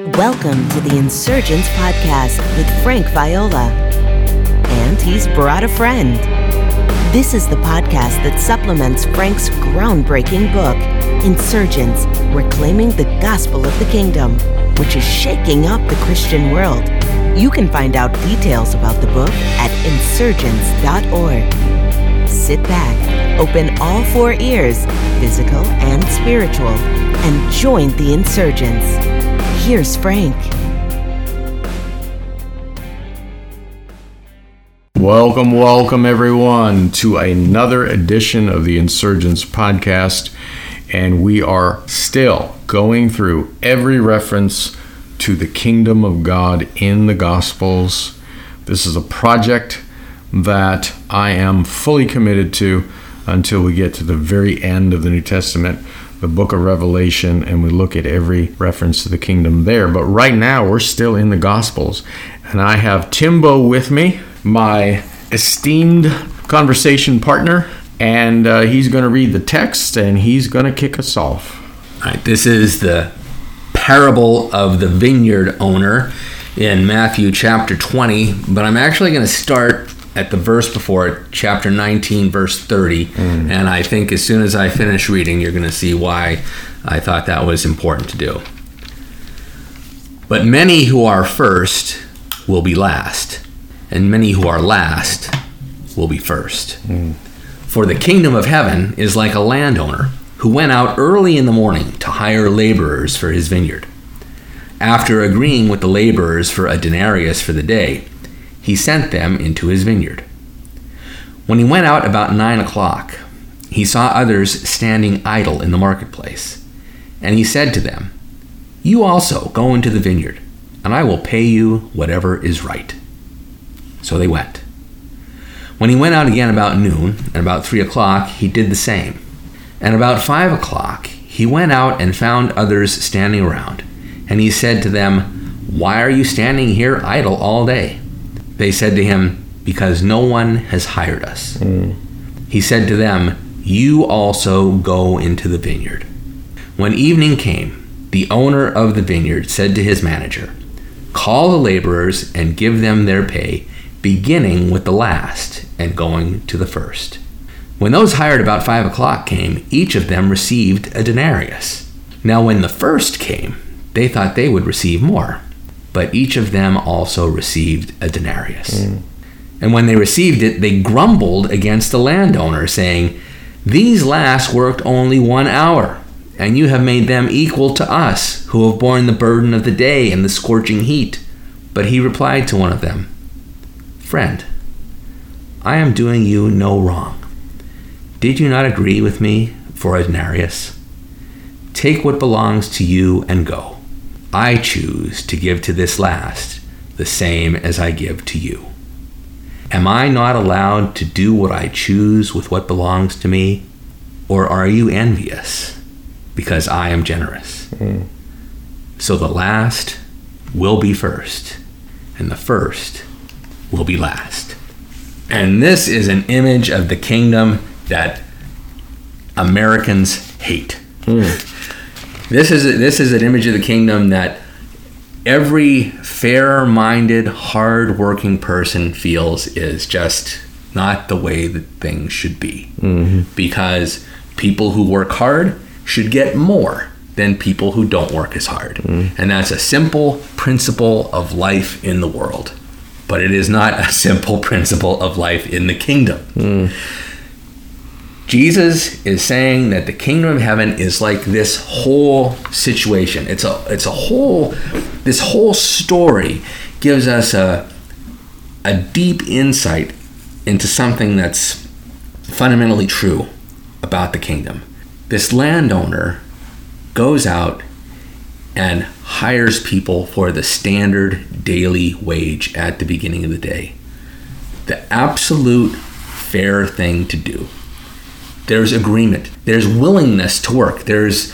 Welcome to the Insurgence Podcast with Frank Viola. And he's brought a friend. This is the podcast that supplements Frank's groundbreaking book, Insurgence Reclaiming the Gospel of the Kingdom, which is shaking up the Christian world. You can find out details about the book at insurgence.org. Sit back, open all four ears, physical and spiritual, and join the insurgents. Here's Frank. Welcome, welcome everyone to another edition of the Insurgence podcast. And we are still going through every reference to the kingdom of God in the Gospels. This is a project that I am fully committed to until we get to the very end of the New Testament, the book of Revelation, and we look at every reference to the kingdom there. But right now, we're still in the Gospels. And I have Timbo with me, my esteemed conversation partner, and uh, he's going to read the text and he's going to kick us off. All right, this is the parable of the vineyard owner in Matthew chapter 20, but I'm actually going to start at the verse before it, chapter 19, verse 30. Mm. And I think as soon as I finish reading, you're going to see why I thought that was important to do. But many who are first will be last, and many who are last will be first. Mm. For the kingdom of heaven is like a landowner who went out early in the morning to hire laborers for his vineyard. After agreeing with the laborers for a denarius for the day, he sent them into his vineyard. When he went out about nine o'clock, he saw others standing idle in the marketplace. And he said to them, You also go into the vineyard, and I will pay you whatever is right. So they went. When he went out again about noon, and about three o'clock, he did the same. And about five o'clock, he went out and found others standing around. And he said to them, Why are you standing here idle all day? They said to him, Because no one has hired us. He said to them, You also go into the vineyard. When evening came, the owner of the vineyard said to his manager, Call the laborers and give them their pay, beginning with the last and going to the first. When those hired about five o'clock came, each of them received a denarius. Now, when the first came, they thought they would receive more, but each of them also received a denarius. Mm. And when they received it, they grumbled against the landowner, saying, These last worked only one hour, and you have made them equal to us, who have borne the burden of the day and the scorching heat. But he replied to one of them, Friend, I am doing you no wrong. Did you not agree with me for a denarius? Take what belongs to you and go. I choose to give to this last the same as I give to you. Am I not allowed to do what I choose with what belongs to me? Or are you envious because I am generous? Hmm. So the last will be first, and the first will be last. And this is an image of the kingdom that Americans hate. Hmm. This is this is an image of the kingdom that every fair-minded, hard-working person feels is just not the way that things should be. Mm-hmm. Because people who work hard should get more than people who don't work as hard. Mm-hmm. And that's a simple principle of life in the world. But it is not a simple principle of life in the kingdom. Mm. Jesus is saying that the kingdom of heaven is like this whole situation. It's a it's a whole this whole story gives us a a deep insight into something that's fundamentally true about the kingdom. This landowner goes out and hires people for the standard daily wage at the beginning of the day. The absolute fair thing to do there's agreement. There's willingness to work. There's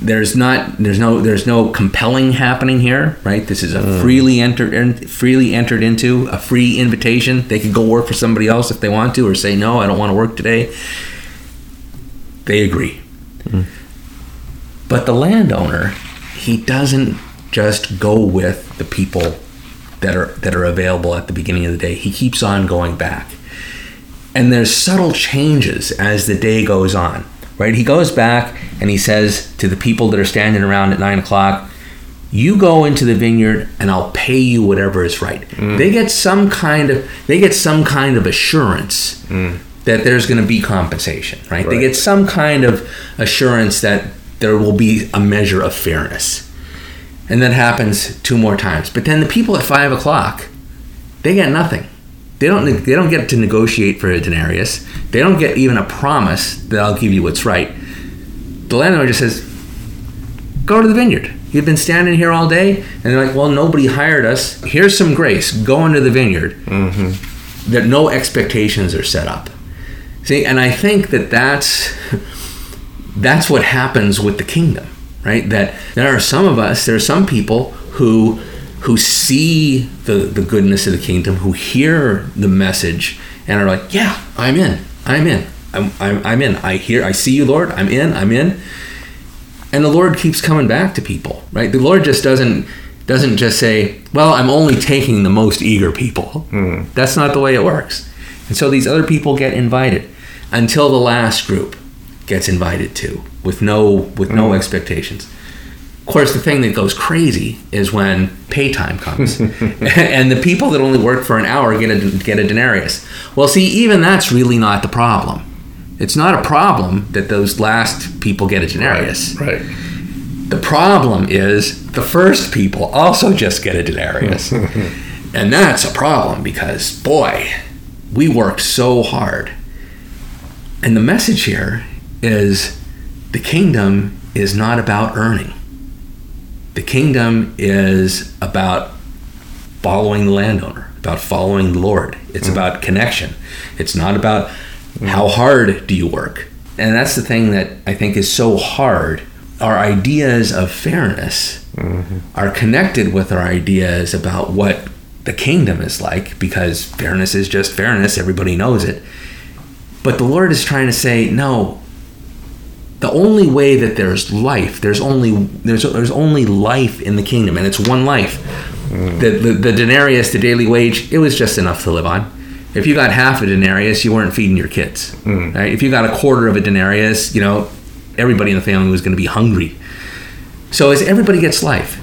there's not there's no there's no compelling happening here right? This is a hmm. freely entered freely entered into a free invitation. They could go work for somebody else if they want to or say no i don't want to work today. They agree. Hmm. But the landowner he doesn't just go with the people that are that are available at the beginning of the day. He keeps on going back. And there's subtle changes as the day goes on. Right? He goes back and he says to the people that are standing around at nine o'clock, you go into the vineyard and I'll pay you whatever is right. Mm. They get some kind of they get some kind of assurance mm. that there's going to be compensation, right? right? They get some kind of assurance that there will be a measure of fairness, and that happens two more times. But then the people at five o'clock, they get nothing. They don't they don't get to negotiate for a denarius. They don't get even a promise that I'll give you what's right. The landlord just says, "Go to the vineyard." You've been standing here all day, and they're like, "Well, nobody hired us. Here's some grace. Go into the vineyard." Mm-hmm. That no expectations are set up. See, and I think that that's that's what happens with the kingdom, right? That there are some of us, there are some people who who see the the goodness of the kingdom, who hear the message, and are like, "Yeah, I'm in. I'm in. I'm, I'm, I'm in. I hear. I see you, Lord. I'm in. I'm in." and the lord keeps coming back to people right the lord just doesn't doesn't just say well i'm only taking the most eager people mm. that's not the way it works and so these other people get invited until the last group gets invited to with no with no mm. expectations of course the thing that goes crazy is when pay time comes and the people that only work for an hour get a get a denarius well see even that's really not the problem it's not a problem that those last people get a denarius. Right. right. The problem is the first people also just get a denarius. and that's a problem because, boy, we worked so hard. And the message here is the kingdom is not about earning, the kingdom is about following the landowner, about following the Lord. It's mm. about connection. It's not about Mm-hmm. How hard do you work? And that's the thing that I think is so hard. Our ideas of fairness mm-hmm. are connected with our ideas about what the kingdom is like because fairness is just fairness, everybody knows it. But the Lord is trying to say, no, the only way that there's life, there's only there's there's only life in the kingdom, and it's one life. Mm. The, the, the denarius, the daily wage, it was just enough to live on. If you got half a denarius, you weren't feeding your kids. Mm. Right? If you got a quarter of a denarius, you know, everybody in the family was going to be hungry. So as everybody gets life,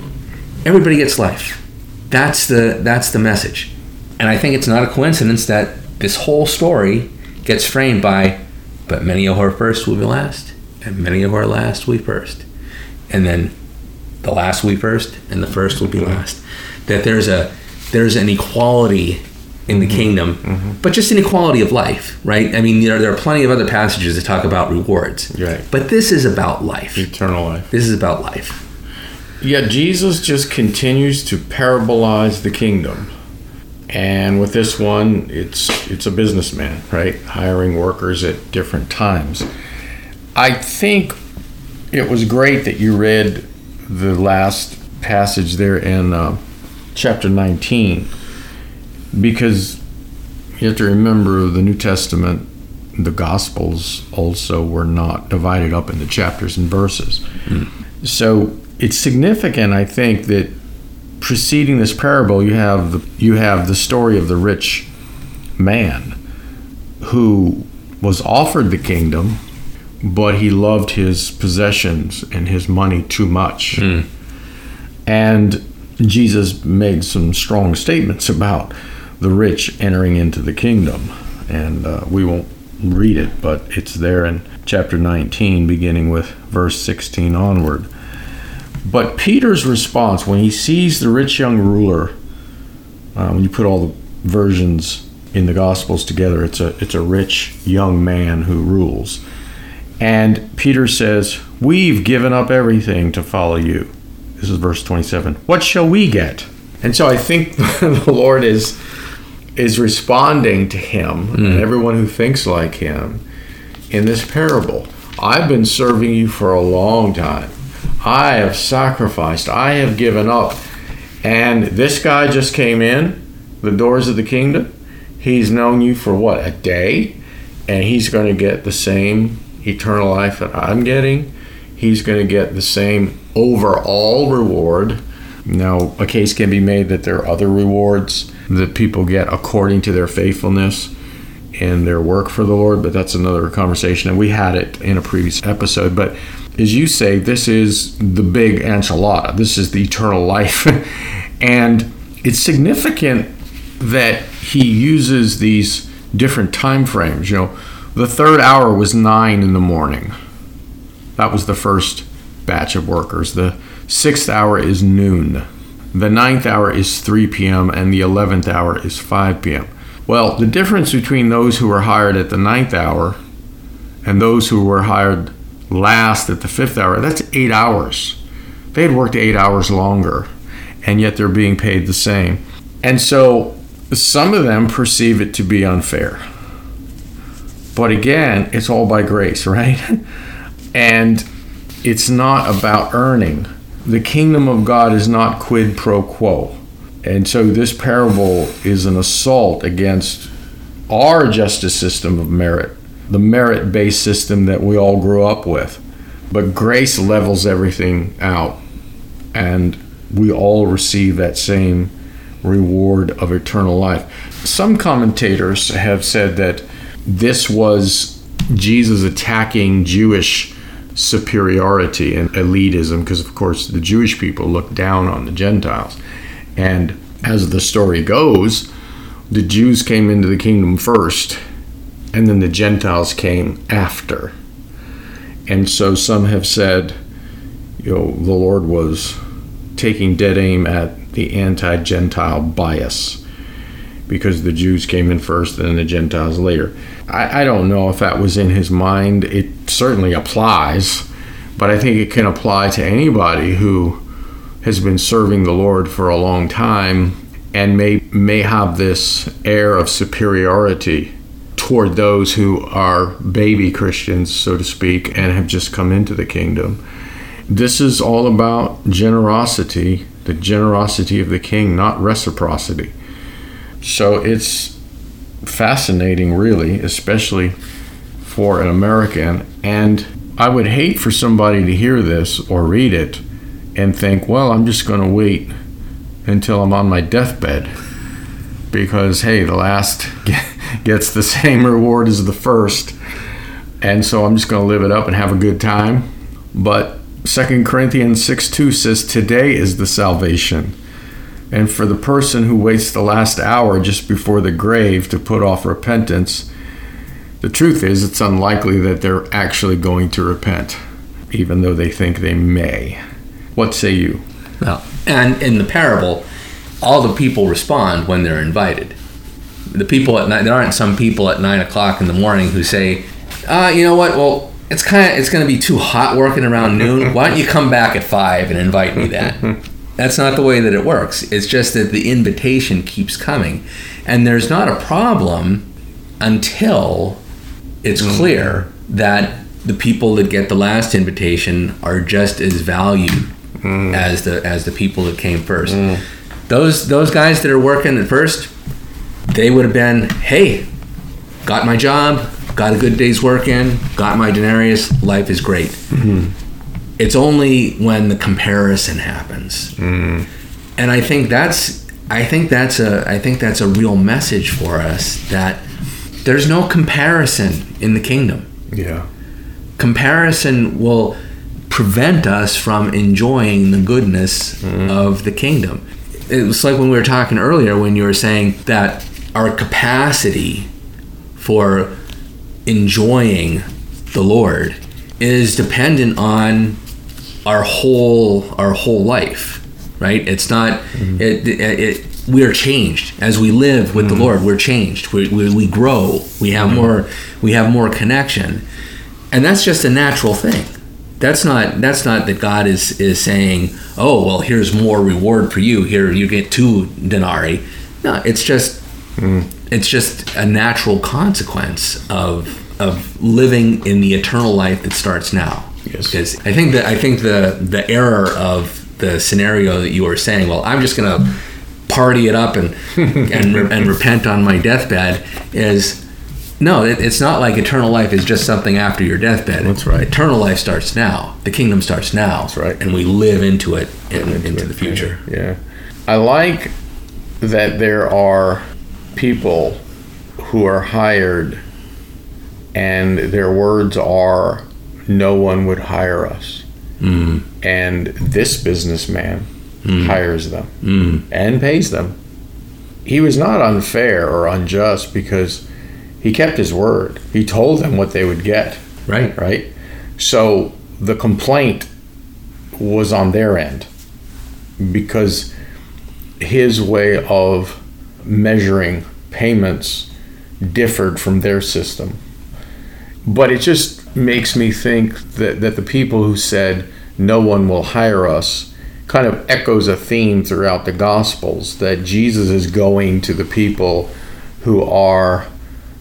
everybody gets life. That's the that's the message. And I think it's not a coincidence that this whole story gets framed by but many of our first will be last, and many of our last be first. And then the last be first, and the first will be last. That there's a there's an equality in the mm-hmm. kingdom, mm-hmm. but just inequality of life, right? I mean, know, there are plenty of other passages that talk about rewards, right? But this is about life, eternal life. This is about life. Yet Jesus just continues to parabolize the kingdom, and with this one, it's it's a businessman, right? Hiring workers at different times. I think it was great that you read the last passage there in uh, chapter 19 because you have to remember the New Testament, the Gospels also were not divided up into chapters and verses. Mm. So it's significant, I think, that preceding this parable, you have the, you have the story of the rich man who was offered the kingdom, but he loved his possessions and his money too much. Mm. And Jesus made some strong statements about the rich entering into the kingdom. And uh, we won't read it, but it's there in chapter 19, beginning with verse 16 onward. But Peter's response when he sees the rich young ruler, uh, when you put all the versions in the Gospels together, it's a it's a rich young man who rules. And Peter says, "We've given up everything to follow you." This is verse 27. What shall we get? And so I think the Lord is is responding to him mm. and everyone who thinks like him in this parable. I've been serving you for a long time. I have sacrificed. I have given up. And this guy just came in the doors of the kingdom. He's known you for what, a day? And he's going to get the same eternal life that I'm getting. He's going to get the same overall reward Now, a case can be made that there are other rewards that people get according to their faithfulness and their work for the Lord, but that's another conversation. And we had it in a previous episode. But as you say, this is the big enchilada, this is the eternal life. and it's significant that he uses these different time frames. You know, the third hour was nine in the morning. That was the first batch of workers. The sixth hour is noon. The ninth hour is 3 p.m. and the 11th hour is 5 p.m. Well, the difference between those who were hired at the ninth hour and those who were hired last at the fifth hour, that's eight hours. They had worked eight hours longer, and yet they're being paid the same. And so some of them perceive it to be unfair. But again, it's all by grace, right? and it's not about earning. The kingdom of God is not quid pro quo. And so this parable is an assault against our justice system of merit, the merit based system that we all grew up with. But grace levels everything out, and we all receive that same reward of eternal life. Some commentators have said that this was Jesus attacking Jewish superiority and elitism because, of course, the Jewish people looked down on the Gentiles. And as the story goes, the Jews came into the kingdom first, and then the Gentiles came after. And so some have said, you know, the Lord was taking dead aim at the anti Gentile bias because the Jews came in first and the Gentiles later. I, I, don't know if that was in his mind. It certainly applies, but I think it can apply to anybody who has been serving the Lord for a long time and may may have this air of superiority toward those who are baby Christians, so to speak, and have just come into the kingdom. This is all about generosity, the generosity of the king, not reciprocity. So it's fascinating, really, especially for an American. And I would hate for somebody to hear this or read it and think, well, I'm just going to wait until I'm on my deathbed because, hey, the last gets the same reward as the first. And so I'm just going to live it up and have a good time. But 2 Corinthians 6 2 says, Today is the salvation. And for the person who waits the last hour just before the grave to put off repentance, the truth is it's unlikely that they're actually going to repent, even though they think they may. What say you? Well, and in the parable, all the people respond when they're invited. The people at night, there aren't some people at nine o'clock in the morning who say, uh, you know what, well, it's kind of it's going to be too hot working around noon. Why don't you come back at five and invite me then? That's not the way that it works. It's just that the invitation keeps coming, and there's not a problem until it's mm. clear that the people that get the last invitation are just as valued mm. as the as the people that came first. Mm. Those those guys that are working at first, they would have been, hey, got my job, got a good day's work in, got my denarius, life is great. Mm-hmm. It's only when the comparison happens, mm. and I think that's I think that's a I think that's a real message for us that there's no comparison in the kingdom. Yeah, comparison will prevent us from enjoying the goodness mm-hmm. of the kingdom. It was like when we were talking earlier when you were saying that our capacity for enjoying the Lord is dependent on our whole our whole life, right? It's not mm-hmm. it, it, it, we are changed as we live with mm-hmm. the Lord. We're changed. We, we, we grow. We have mm-hmm. more we have more connection, and that's just a natural thing that's not that's not that God is is saying, oh well, here's more reward for you. Here you get two denarii. No, it's just mm. it's just a natural consequence of of living in the eternal life that starts now. Yes. Because I think that I think the the error of the scenario that you were saying, well, I'm just gonna party it up and and and repent on my deathbed is No, it, it's not like eternal life is just something after your deathbed. That's right. Eternal life starts now. The kingdom starts now. That's right. And we live into it in, into, the future. Yeah. I like that there are people who are hired and their words are no one would hire us. Mm. And this businessman Mm. hires them Mm. and pays them. He was not unfair or unjust because he kept his word. He told them what they would get, Right. right? So the complaint was on their end because his way of measuring payments differed from their system. But it just makes me think that, that the people who said no one will hire us kind of echoes a theme throughout the Gospels that Jesus is going to the people who are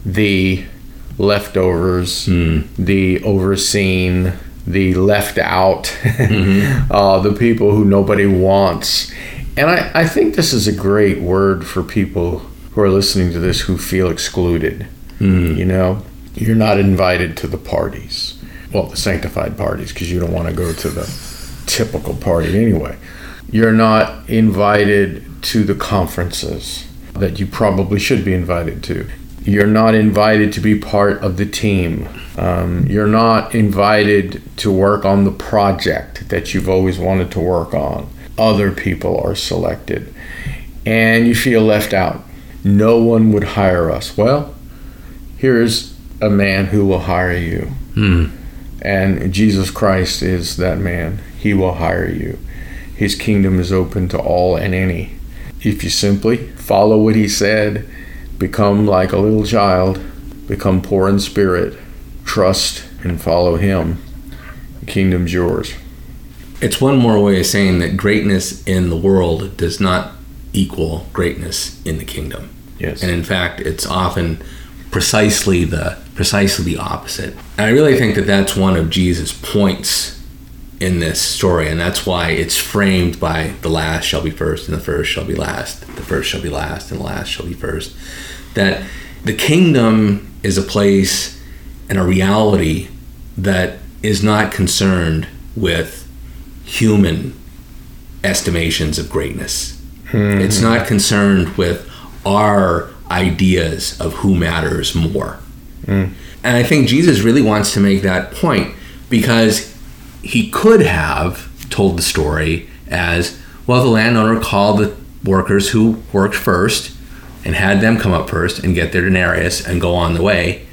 the leftovers, hmm. the overseen, the left out, mm-hmm. uh, the people who nobody wants. And I, I think this is a great word for people who are listening to this who feel excluded. Hmm. You know, you're not invited to the parties. Well, the sanctified parties, because you don't want to go to the typical party anyway. You're not invited to the conferences that you probably should be invited to. You're not invited to be part of the team. Um, you're not invited to work on the project that you've always wanted to work on. Other people are selected. And you feel left out. No one would hire us. Well, here's a man who will hire you. Mm. And Jesus Christ is that man. He will hire you. His kingdom is open to all and any. If you simply follow what he said, become like a little child, become poor in spirit, trust and follow him, the kingdom's yours. It's one more way of saying that greatness in the world does not equal greatness in the kingdom. Yes. And in fact, it's often precisely the precisely the opposite. And I really think that that's one of Jesus' points in this story, and that's why it's framed by the last shall be first, and the first shall be last. The first shall be last, and the last shall be first. That the kingdom is a place and a reality that is not concerned with human estimations of greatness. Hmm. It's not concerned with our ideas of who matters more. Mm. And I think Jesus really wants to make that point because he could have told the story as well, the landowner called the workers who worked first and had them come up first and get their denarius and go on the way.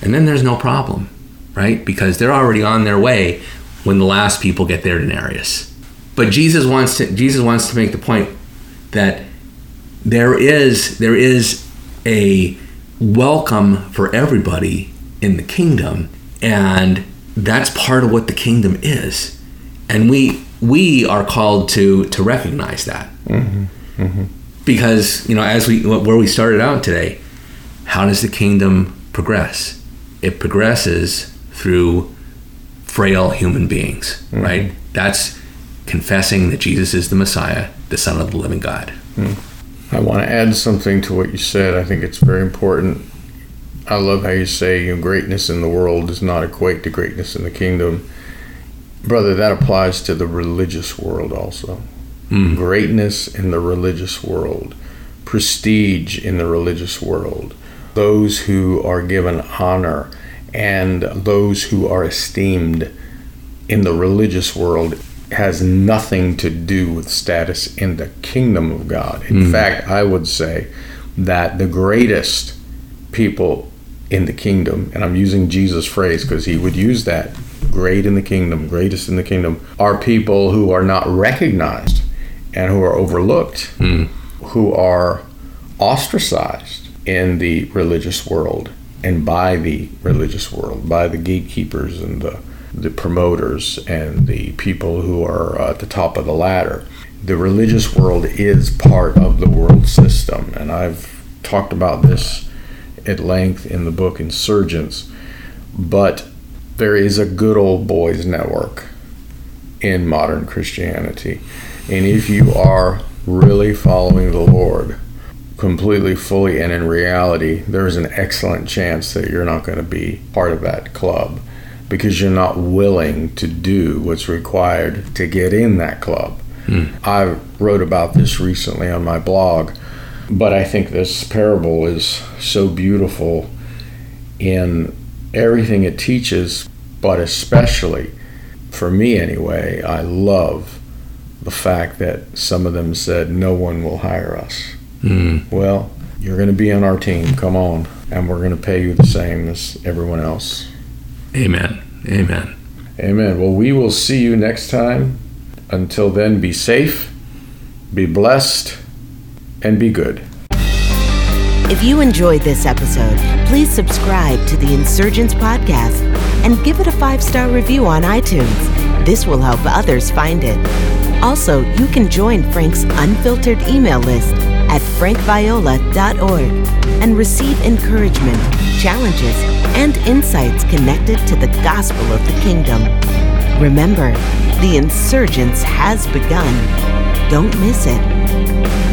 And then there's no problem, right? Because they're already on their way when the last people get their denarius. But Jesus wants to Jesus wants to make the point that there is there is a welcome for everybody in the kingdom and that's part of what the kingdom is. And we we are called to to recognize that. Mm-hmm. Mm-hmm. Because you know as we where we started out today how does the kingdom progress? It progresses through frail human beings mm-hmm. right? That's confessing that jesus is the messiah the son of the living god mm. I want to add something to what you said. I think it's very important. I love how you say you know, greatness in the world does not equate to greatness in the kingdom. Brother, that applies to the religious world also. Hmm. Greatness in the religious world, prestige in the religious world, those who are given honor, and those who are esteemed in the religious world has nothing to do with status in the kingdom of God. In hmm. fact, I would say that the greatest people in the kingdom, and I'm using Jesus' phrase because he would use that great in the kingdom, greatest in the kingdom, are people who are not recognized and who are overlooked, hmm. who are ostracized in the religious world and by the religious world, by the gatekeepers and the, the promoters and the people who are uh, at the top of the ladder. The religious world is part of the world system, and I've talked about this at length in the book Insurgence. But there is a good old boys network in modern Christianity. And if you are really following the Lord, completely, fully, and in reality, there's an excellent chance that you're not going to be part of that club because you're not willing to do what's required to get in that club. Mm. I wrote about this recently on my blog, but I think this parable is so beautiful in everything it teaches, but especially for me anyway, I love the fact that some of them said, No one will hire us. Mm. Well, you're going to be on our team. Come on. And we're going to pay you the same as everyone else. Amen. Amen. Amen. Well, we will see you next time. Until then, be safe, be blessed, and be good. If you enjoyed this episode, please subscribe to the Insurgence Podcast and give it a five star review on iTunes. This will help others find it. Also, you can join Frank's unfiltered email list at frankviola.org and receive encouragement, challenges, and insights connected to the gospel of the kingdom. Remember, the insurgence has begun. Don't miss it.